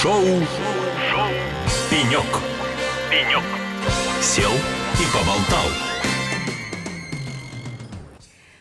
Шоу, Шоу. «Пенек». «Пенек». Сел и поболтал.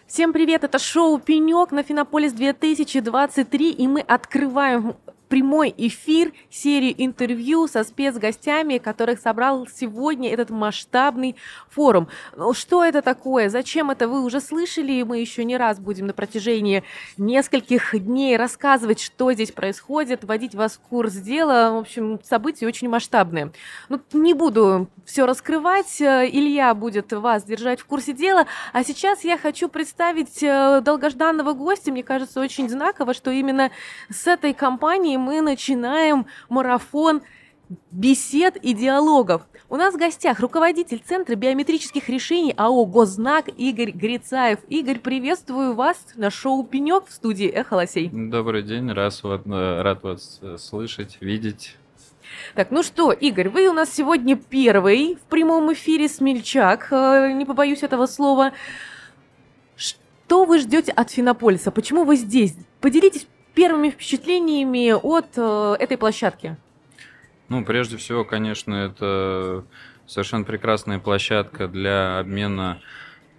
Всем привет, это шоу «Пенек» на Финополис 2023, и мы открываем прямой эфир, серию интервью со спецгостями, которых собрал сегодня этот масштабный форум. Ну, что это такое? Зачем это вы уже слышали? И мы еще не раз будем на протяжении нескольких дней рассказывать, что здесь происходит, вводить вас в курс дела. В общем, события очень масштабные. Ну, не буду все раскрывать. Илья будет вас держать в курсе дела. А сейчас я хочу представить э, долгожданного гостя. Мне кажется, очень знаково, что именно с этой компанией мы начинаем марафон бесед и диалогов. У нас в гостях руководитель Центра биометрических решений АО «Гознак» Игорь Грицаев. Игорь, приветствую вас на шоу «Пенек» в студии «Эхо Лосей». Добрый день, раз, вот, э, рад вас э, слышать, видеть. Так, ну что, Игорь, вы у нас сегодня первый в прямом эфире «Смельчак», э, не побоюсь этого слова. Что вы ждете от Финополиса? Почему вы здесь? Поделитесь первыми впечатлениями от э, этой площадки? Ну, прежде всего, конечно, это совершенно прекрасная площадка для обмена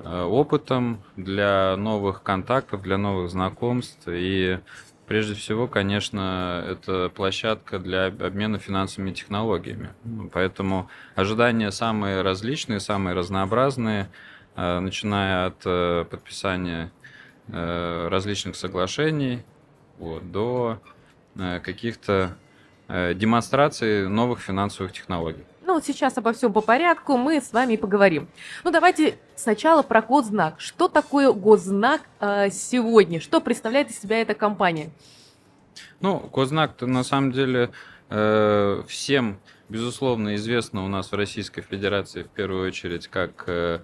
э, опытом, для новых контактов, для новых знакомств. И прежде всего, конечно, это площадка для обмена финансовыми технологиями. Поэтому ожидания самые различные, самые разнообразные, э, начиная от подписания различных соглашений, вот, до э, каких-то э, демонстраций новых финансовых технологий. Ну, вот сейчас обо всем по порядку мы с вами поговорим. Ну, давайте сначала про госзнак. Что такое госзнак э, сегодня? Что представляет из себя эта компания? Ну, госзнак на самом деле э, всем, безусловно, известно у нас в Российской Федерации в первую очередь как э,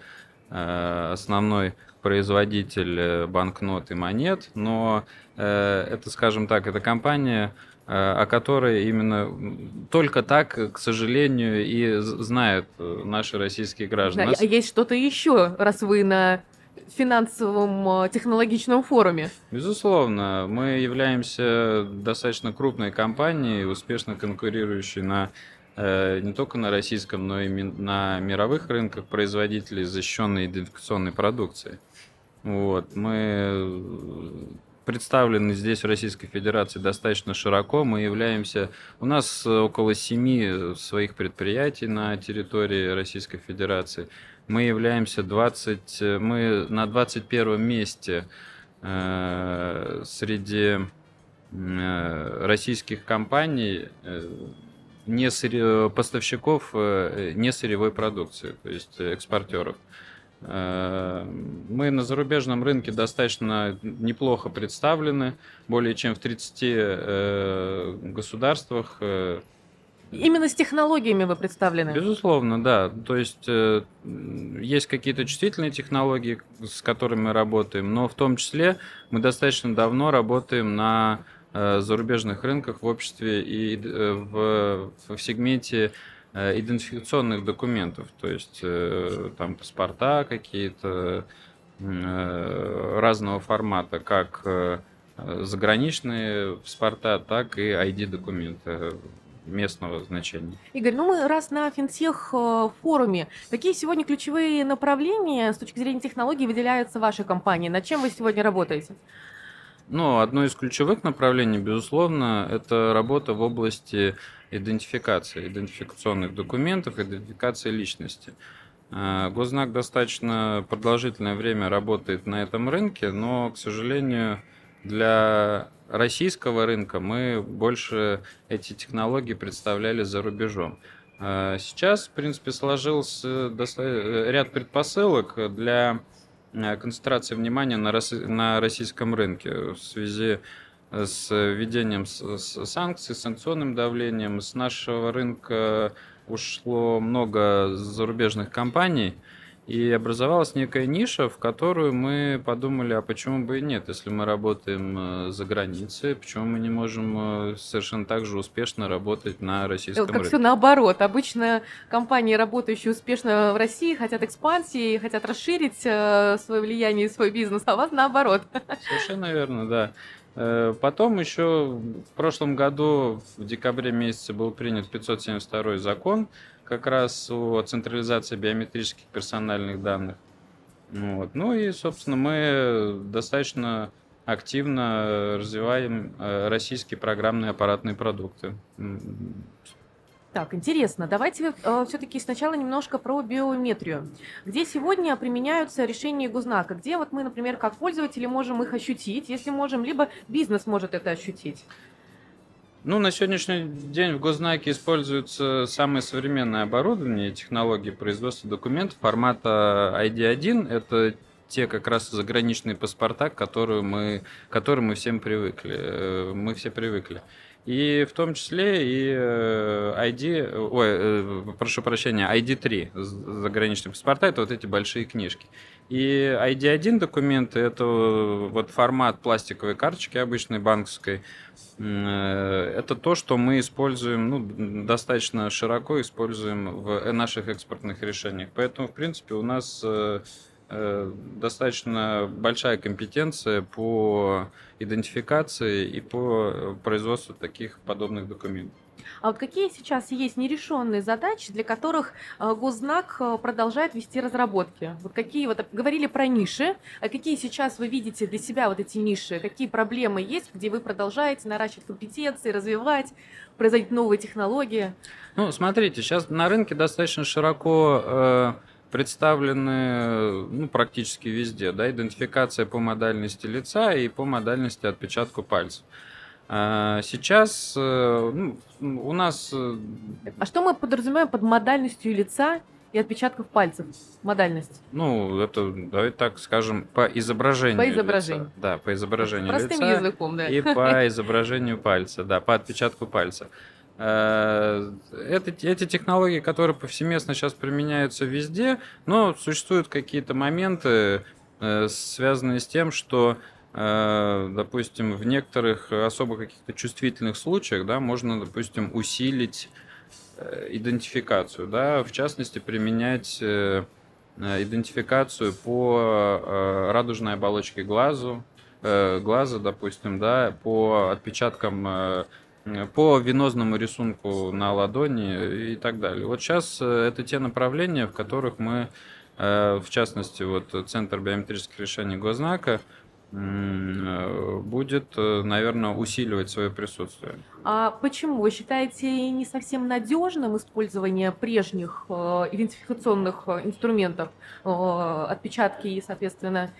э основной производитель банкнот и монет, но это, скажем так, это компания, э, о которой именно только так, к сожалению, и знают наши российские граждане. Да, а есть что-то еще, раз вы на финансовом технологичном форуме? Безусловно, мы являемся достаточно крупной компанией, успешно конкурирующей на не только на российском, но и на мировых рынках производителей защищенной идентификационной продукции. Вот. Мы э, представлены здесь, в Российской Федерации, достаточно широко. Мы являемся... У нас около семи своих предприятий на территории Российской Федерации. Мы являемся 20... Мы на 21 месте э, среди э, российских компаний э, не сырье, поставщиков э, не сырьевой продукции, то есть экспортеров. Э, мы на зарубежном рынке достаточно неплохо представлены, более чем в 30 э, государствах. Э. Именно с технологиями вы представлены? Безусловно, да. То есть есть какие-то чувствительные технологии, с которыми мы работаем, но в том числе мы достаточно давно работаем на зарубежных рынках в обществе и в, в сегменте Э, идентификационных документов, то есть э, там паспорта какие-то э, разного формата, как заграничные паспорта, так и ID-документы местного значения. Игорь, ну мы раз на финтех форуме, какие сегодня ключевые направления с точки зрения технологий выделяются вашей компании? Над чем вы сегодня работаете? Ну, одно из ключевых направлений, безусловно, это работа в области идентификации, идентификационных документов, идентификации личности. А, Гознак достаточно продолжительное время работает на этом рынке, но, к сожалению, для российского рынка мы больше эти технологии представляли за рубежом. А, сейчас, в принципе, сложился ряд предпосылок для Э, концентрация внимания на, на российском рынке в связи с введением санкций, санкционным давлением. С нашего рынка ушло много зарубежных компаний – и образовалась некая ниша, в которую мы подумали, а почему бы и нет, если мы работаем э, за границей, почему мы не можем э, совершенно так же успешно работать на российском как рынке? все наоборот. Обычно компании, работающие успешно в России, хотят экспансии, хотят расширить э, свое влияние и свой бизнес, а у вас наоборот. Совершенно верно, да. Э, потом еще в прошлом году, в декабре месяце, был принят 572 закон как раз о централизации биометрических персональных данных. Вот. Ну и, собственно, мы достаточно активно развиваем э, российские программные аппаратные продукты. Так, интересно. Давайте э, все-таки сначала немножко про биометрию. Где сегодня применяются решения Гузнака? Где вот мы, например, как пользователи можем их ощутить, если можем, либо бизнес может это ощутить? Ну, на сегодняшний день в Гознаке используется самое современное оборудование и технологии производства документов формата ID1. Это те как раз заграничные паспорта, которые мы, к которым мы всем привыкли. Э, мы все привыкли. И в том числе и э, ID, ой, э, прошу прощения, ID3 заграничные паспорта, это вот эти большие книжки. И ID1 документы, это вот формат пластиковой карточки обычной банковской, это то, что мы используем, ну, достаточно широко используем в наших экспортных решениях. Поэтому, в принципе, у нас Э, достаточно большая компетенция по идентификации и по производству таких подобных документов. А вот какие сейчас есть нерешенные задачи, для которых э, Госзнак э, продолжает вести разработки? Вот какие вот говорили про ниши, а какие сейчас вы видите для себя вот эти ниши? Какие проблемы есть, где вы продолжаете наращивать компетенции, развивать, производить новые технологии? Ну, смотрите, сейчас на рынке достаточно широко э, представлены ну, практически везде. Да, идентификация по модальности лица и по модальности отпечатку пальцев. А, сейчас э, ну, у нас... Э, а что мы подразумеваем под модальностью лица и отпечатков пальцев? Модальность? Ну, это, давайте так скажем, по изображению По изображению. Лица. Да, по изображению Простым лица. языком, да. И по изображению пальца, да, по отпечатку пальца. Э, это, эти технологии, которые повсеместно сейчас применяются везде, но существуют какие-то моменты, связанные с тем, что, допустим, в некоторых особо каких-то чувствительных случаях, да, можно, допустим, усилить идентификацию, да, в частности, применять идентификацию по радужной оболочке глазу, глаза, допустим, да, по отпечаткам по венозному рисунку на ладони и так далее. Вот сейчас э, это те направления, в которых мы, э, в частности, вот Центр биометрических решений Гознака, э, будет, наверное, усиливать свое присутствие. А почему? Вы считаете не совсем надежным использование прежних идентификационных инструментов, отпечатки и, соответственно,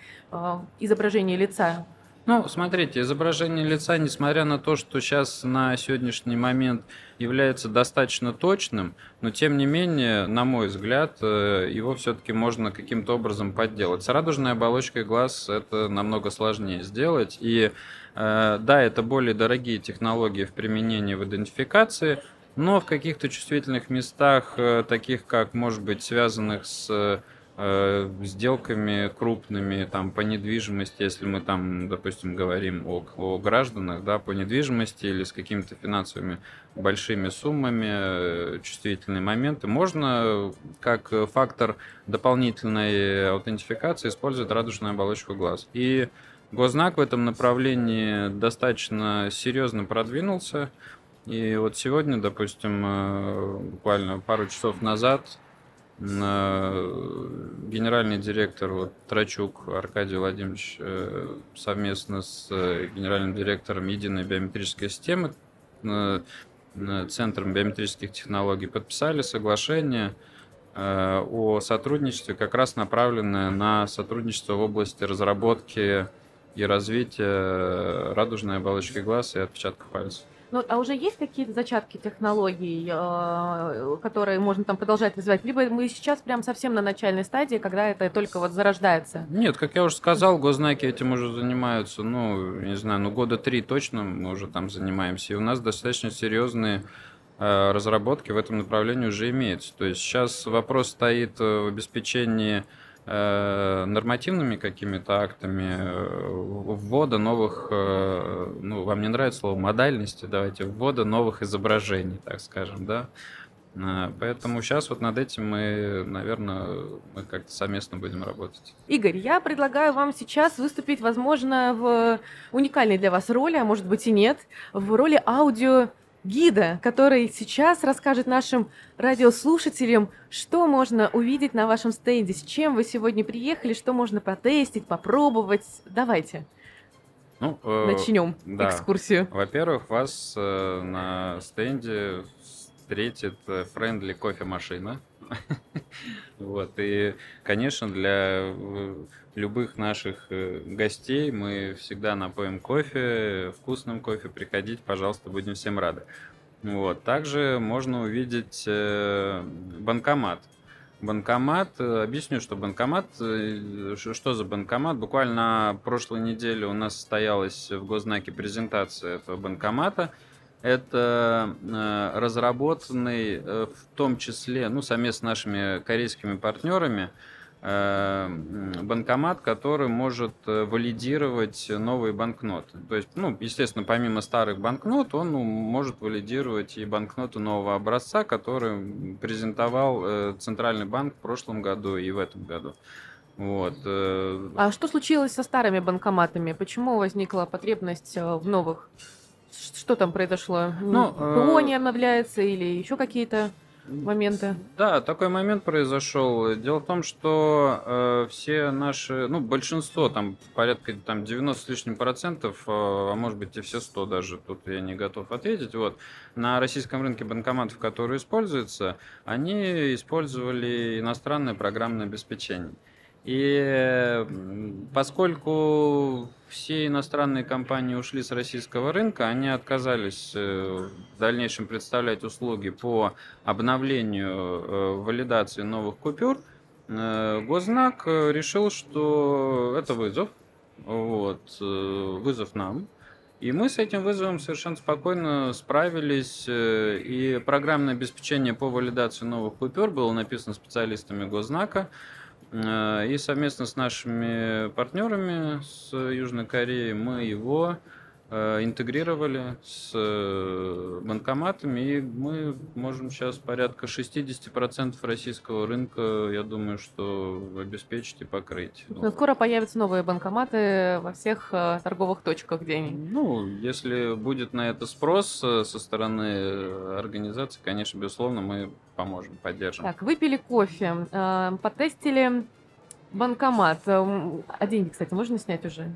изображение лица? Ну, смотрите, изображение лица, несмотря на то, что сейчас на сегодняшний момент является достаточно точным, но тем не менее, на мой взгляд, э, его все-таки можно каким-то образом подделать. С радужной оболочкой глаз это намного сложнее сделать. И э, да, это более дорогие технологии в применении в идентификации, но в каких-то чувствительных местах, э, таких как, может быть, связанных с сделками крупными там по недвижимости, если мы там, допустим, говорим о, о гражданах, да, по недвижимости или с какими-то финансовыми большими суммами, э, чувствительные моменты, можно как фактор дополнительной аутентификации использовать радужную оболочку глаз. И Гознак в этом направлении достаточно серьезно продвинулся. И вот сегодня, допустим, э, буквально пару часов назад генеральный директор вот, Трачук Аркадий Владимирович э, совместно с э, генеральным директором единой биометрической системы Центром биометрических технологий подписали соглашение э, о сотрудничестве, как раз направленное на сотрудничество в области разработки и развития радужной оболочки глаз и отпечатков пальцев. Ну, а уже есть какие-то зачатки технологий, э, которые можно там продолжать развивать? Либо мы сейчас прям совсем на начальной стадии, когда это только вот зарождается? Нет, как я уже сказал, госзнаки этим уже занимаются, ну, не знаю, ну, года три точно мы уже там занимаемся. И у нас достаточно серьезные э, разработки в этом направлении уже имеются. То есть сейчас вопрос стоит в обеспечении Э, нормативными какими-то актами э, ввода новых, э, ну, вам не нравится слово модальности, давайте, ввода новых изображений, так скажем, да, Э, поэтому сейчас вот над этим мы, наверное, мы как-то совместно будем работать. Игорь, я предлагаю вам сейчас выступить, возможно, в уникальной для вас роли, а может быть и нет, в роли аудио гида, который сейчас расскажет нашим радиослушателям, что можно увидеть на вашем стенде, с чем вы сегодня приехали, что можно протестить, попробовать. Давайте. Ну, э, Начнем да. экскурсию. Во-первых, вас э, на стенде встретит френдли кофемашина. Вот, и, конечно, для э, любых наших э, гостей мы всегда напоим кофе, вкусным кофе. Приходите, пожалуйста, будем всем рады. Вот, также можно увидеть э, банкомат. Банкомат, объясню, что банкомат, что за банкомат. Буквально прошлой неделе у нас состоялась в Гознаке презентация этого банкомата – это э, разработанный э, в том числе, ну, совместно с нашими корейскими партнерами, э, банкомат, который может валидировать новые банкноты. То есть, ну, естественно, помимо старых банкнот, он ну, может валидировать и банкноты нового образца, который презентовал Центральный банк в прошлом году и в этом году. Вот. А что случилось со старыми банкоматами? Почему возникла потребность в новых? Что там произошло? Ну, ПО не обновляется или еще какие-то моменты? Да, такой момент произошел. Дело в том, что э, все наши, ну, большинство, там, порядка там, 90 с лишним процентов, э, а может быть и все 100 даже, тут я не готов ответить, вот, на российском рынке банкоматов, которые используются, они использовали иностранное программное обеспечение. И поскольку все иностранные компании ушли с российского рынка, они отказались э, в дальнейшем представлять услуги по обновлению э, валидации новых купюр, э, Гознак решил, что это вызов, вот, вызов нам, и мы с этим вызовом совершенно спокойно справились. И программное обеспечение по валидации новых купюр было написано специалистами Гознака. Э, и совместно с нашими партнерами с Южной Кореи мы его интегрировали с э, банкоматами, и мы можем сейчас порядка 60% российского рынка, я думаю, что обеспечить и покрыть. Но скоро появятся новые банкоматы во всех э, торговых точках, они? Ну, если будет на это спрос со стороны организации, конечно, безусловно, мы поможем, поддержим. Так, выпили кофе, потестили банкомат. А деньги, кстати, можно снять уже?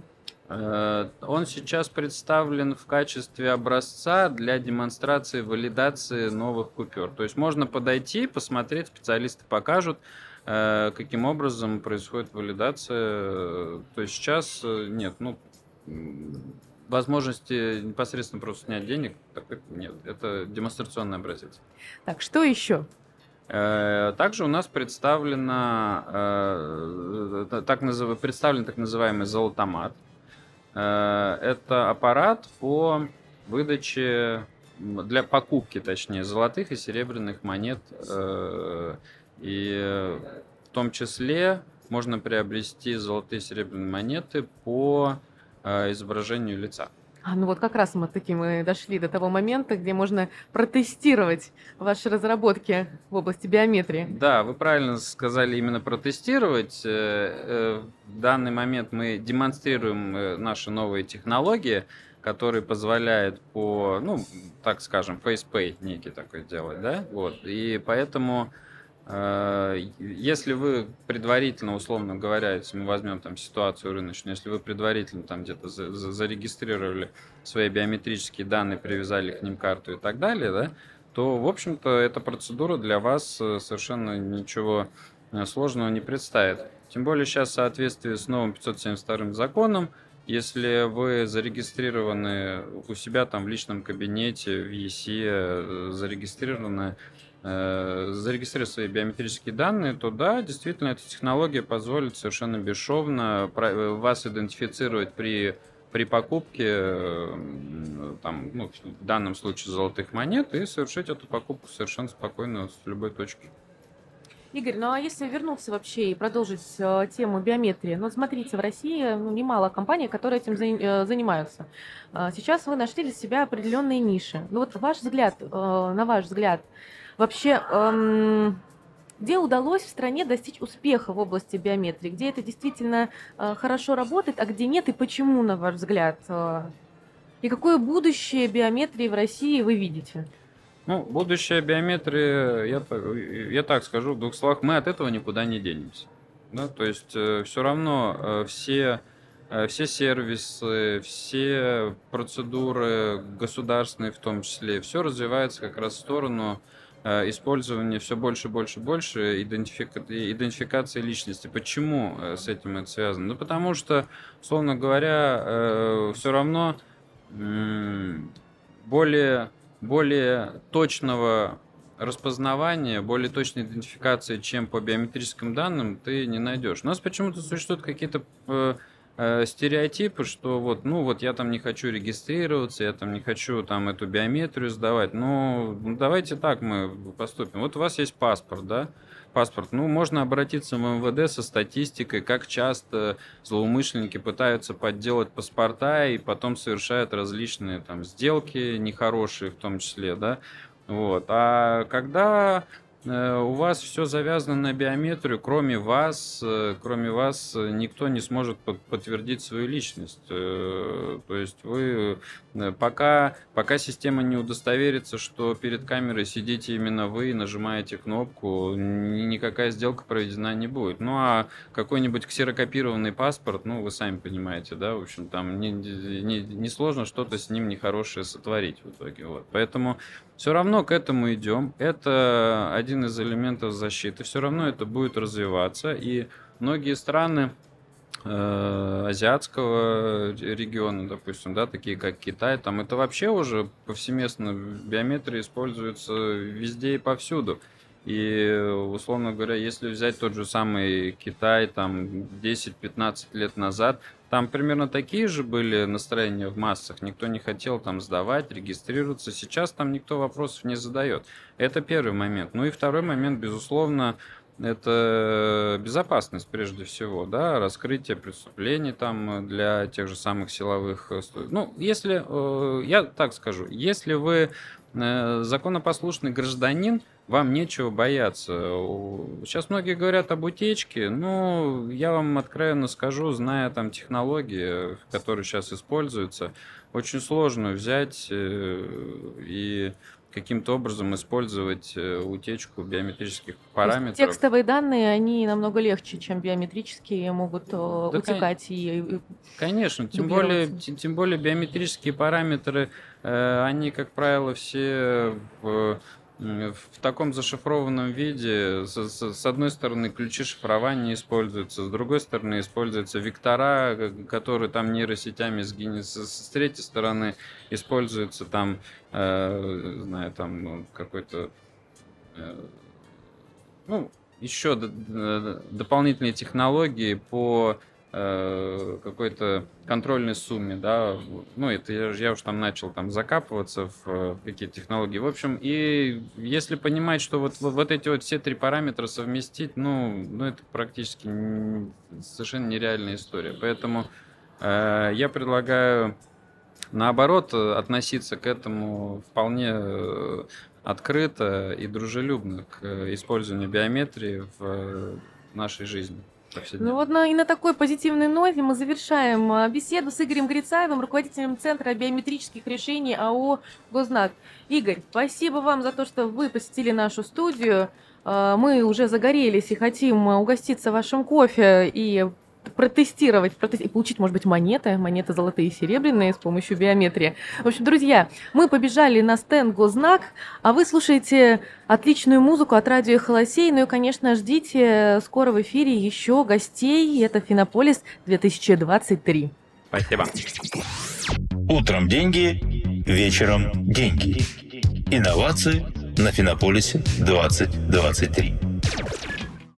Э, он сейчас представлен в качестве образца для демонстрации валидации новых купюр. То есть можно подойти, посмотреть, специалисты покажут, э, каким образом происходит валидация. То есть сейчас э, нет, ну, возможности непосредственно просто снять денег, такой нет. Это демонстрационный образец. Так, что еще? Также у нас представлено, так, назыв... представлен так называемый золотомат. Э, это аппарат по выдаче для покупки, точнее, золотых и серебряных монет. Э, и в том числе можно приобрести золотые и серебряные монеты по э, изображению лица. А, ну вот как раз мы таки мы дошли до того момента, где можно протестировать ваши разработки в области биометрии. Да, вы правильно сказали именно протестировать. Э, э, в данный момент мы демонстрируем э, наши новые технологии, которые позволяют по, ну, так скажем, FacePay некий такой делать, да, вот. И поэтому если вы предварительно, условно говоря, если мы возьмем там ситуацию рыночную, если вы предварительно там где-то за, за, зарегистрировали свои биометрические данные, привязали к ним карту и так далее, да, то, в общем-то, эта процедура для вас э, совершенно ничего э, сложного не представит. Тем более сейчас в соответствии с новым 572 законом, если вы зарегистрированы у себя там в личном кабинете, в ЕСИ, зарегистрированы Э, зарегистрировать свои биометрические данные, то да, действительно, эта технология позволит совершенно бесшовно э, вас идентифицировать при, при покупке, э, там, ну, в данном случае, золотых монет, и совершить эту покупку совершенно спокойно с любой точки. Игорь, ну а если вернуться вообще и продолжить э, тему биометрии, ну смотрите, в России ну, немало компаний, которые этим за, э, занимаются. Э, сейчас вы нашли для себя определенные ниши. Ну вот ваш взгляд, э, на ваш взгляд, вообще э, где удалось в стране достичь успеха в области биометрии, где это действительно э, хорошо работает, а где нет и почему, на ваш взгляд? Э, и какое будущее биометрии в России вы видите? Ну, будущее биометрии, я, я так скажу в двух словах, мы от этого никуда не денемся. Да? То есть э, все равно э, все, э, все сервисы, все процедуры государственные в том числе, все развивается как раз в сторону э, использования все больше, больше, больше идентифика... идентификации личности. Почему э, с этим это связано? Ну, потому что, условно говоря, э, все равно более более точного распознавания, более точной идентификации, чем по биометрическим данным, ты не найдешь. У нас почему-то существуют какие-то э, стереотипы, что вот, ну вот я там не хочу регистрироваться, я там не хочу там эту биометрию сдавать. Ну, давайте так мы поступим. Вот у вас есть паспорт, да? паспорт. Ну, можно обратиться в МВД со статистикой, как часто злоумышленники пытаются подделать паспорта и потом совершают различные там сделки нехорошие в том числе, да. Вот. А когда у вас все завязано на биометрию, кроме вас, э, кроме вас э, никто не сможет подтвердить свою личность. То есть вы пока, пока система не удостоверится, что перед камерой сидите именно вы и нажимаете кнопку, никакая сделка проведена не будет. Ну а какой-нибудь ксерокопированный паспорт, ну вы сами понимаете, да, в общем, там не, не, не сложно что-то с ним нехорошее сотворить в итоге. Вот. Поэтому все равно к этому идем. Это один из элементов защиты. Все равно это будет развиваться. И многие страны э, азиатского региона, допустим, да, такие как Китай, там это вообще уже повсеместно биометрия используется везде и повсюду. И, условно говоря, если взять тот же самый Китай там 10-15 лет назад, там примерно такие же были настроения в массах. Никто не хотел там сдавать, регистрироваться. Сейчас там никто вопросов не задает. Это первый момент. Ну и второй момент, безусловно, это безопасность прежде всего, да, раскрытие преступлений там для тех же самых силовых. Э, ну, если, э, я так скажу, если вы э, законопослушный гражданин, вам нечего бояться. Сейчас многие говорят об утечке, но я вам откровенно скажу, зная там технологии, которые сейчас используются, очень сложно взять э, и каким-то образом использовать э, утечку биометрических параметров. Текстовые данные, они намного легче, чем биометрические, могут э, да, утекать кон... и Конечно, тем более, тем, тем более биометрические параметры, они, как правило, все в в таком зашифрованном виде, с, с, одной стороны, ключи шифрования используются, с другой стороны, используются вектора, которые там нейросетями сгинет, с, третьей стороны, используется там, э, знаю, там ну, какой-то, э, ну, еще дополнительные технологии по какой-то контрольной сумме, да, ну, это я, я уж там начал там закапываться в, в какие-то технологии. В общем, и если понимать, что вот, вот эти вот все три параметра совместить, ну, ну это практически совершенно нереальная история. Поэтому э, я предлагаю наоборот относиться к этому вполне э, открыто и дружелюбно к использованию биометрии в нашей жизни. Ну вот на, и на такой позитивной ноте мы завершаем а, беседу с Игорем Грицаевым, руководителем Центра биометрических решений АО «Гознак». Игорь, спасибо вам за то, что вы посетили нашу студию. А, мы уже загорелись и хотим угоститься вашим кофе и протестировать, протести- получить, может быть, монеты, монеты золотые и серебряные с помощью биометрии. В общем, друзья, мы побежали на стенд Гознак, а вы слушаете отличную музыку от радио Холосей. Ну и, конечно, ждите скоро в эфире еще гостей. Это Финополис 2023. Спасибо. Утром деньги, вечером деньги. Инновации на Финополисе 2023.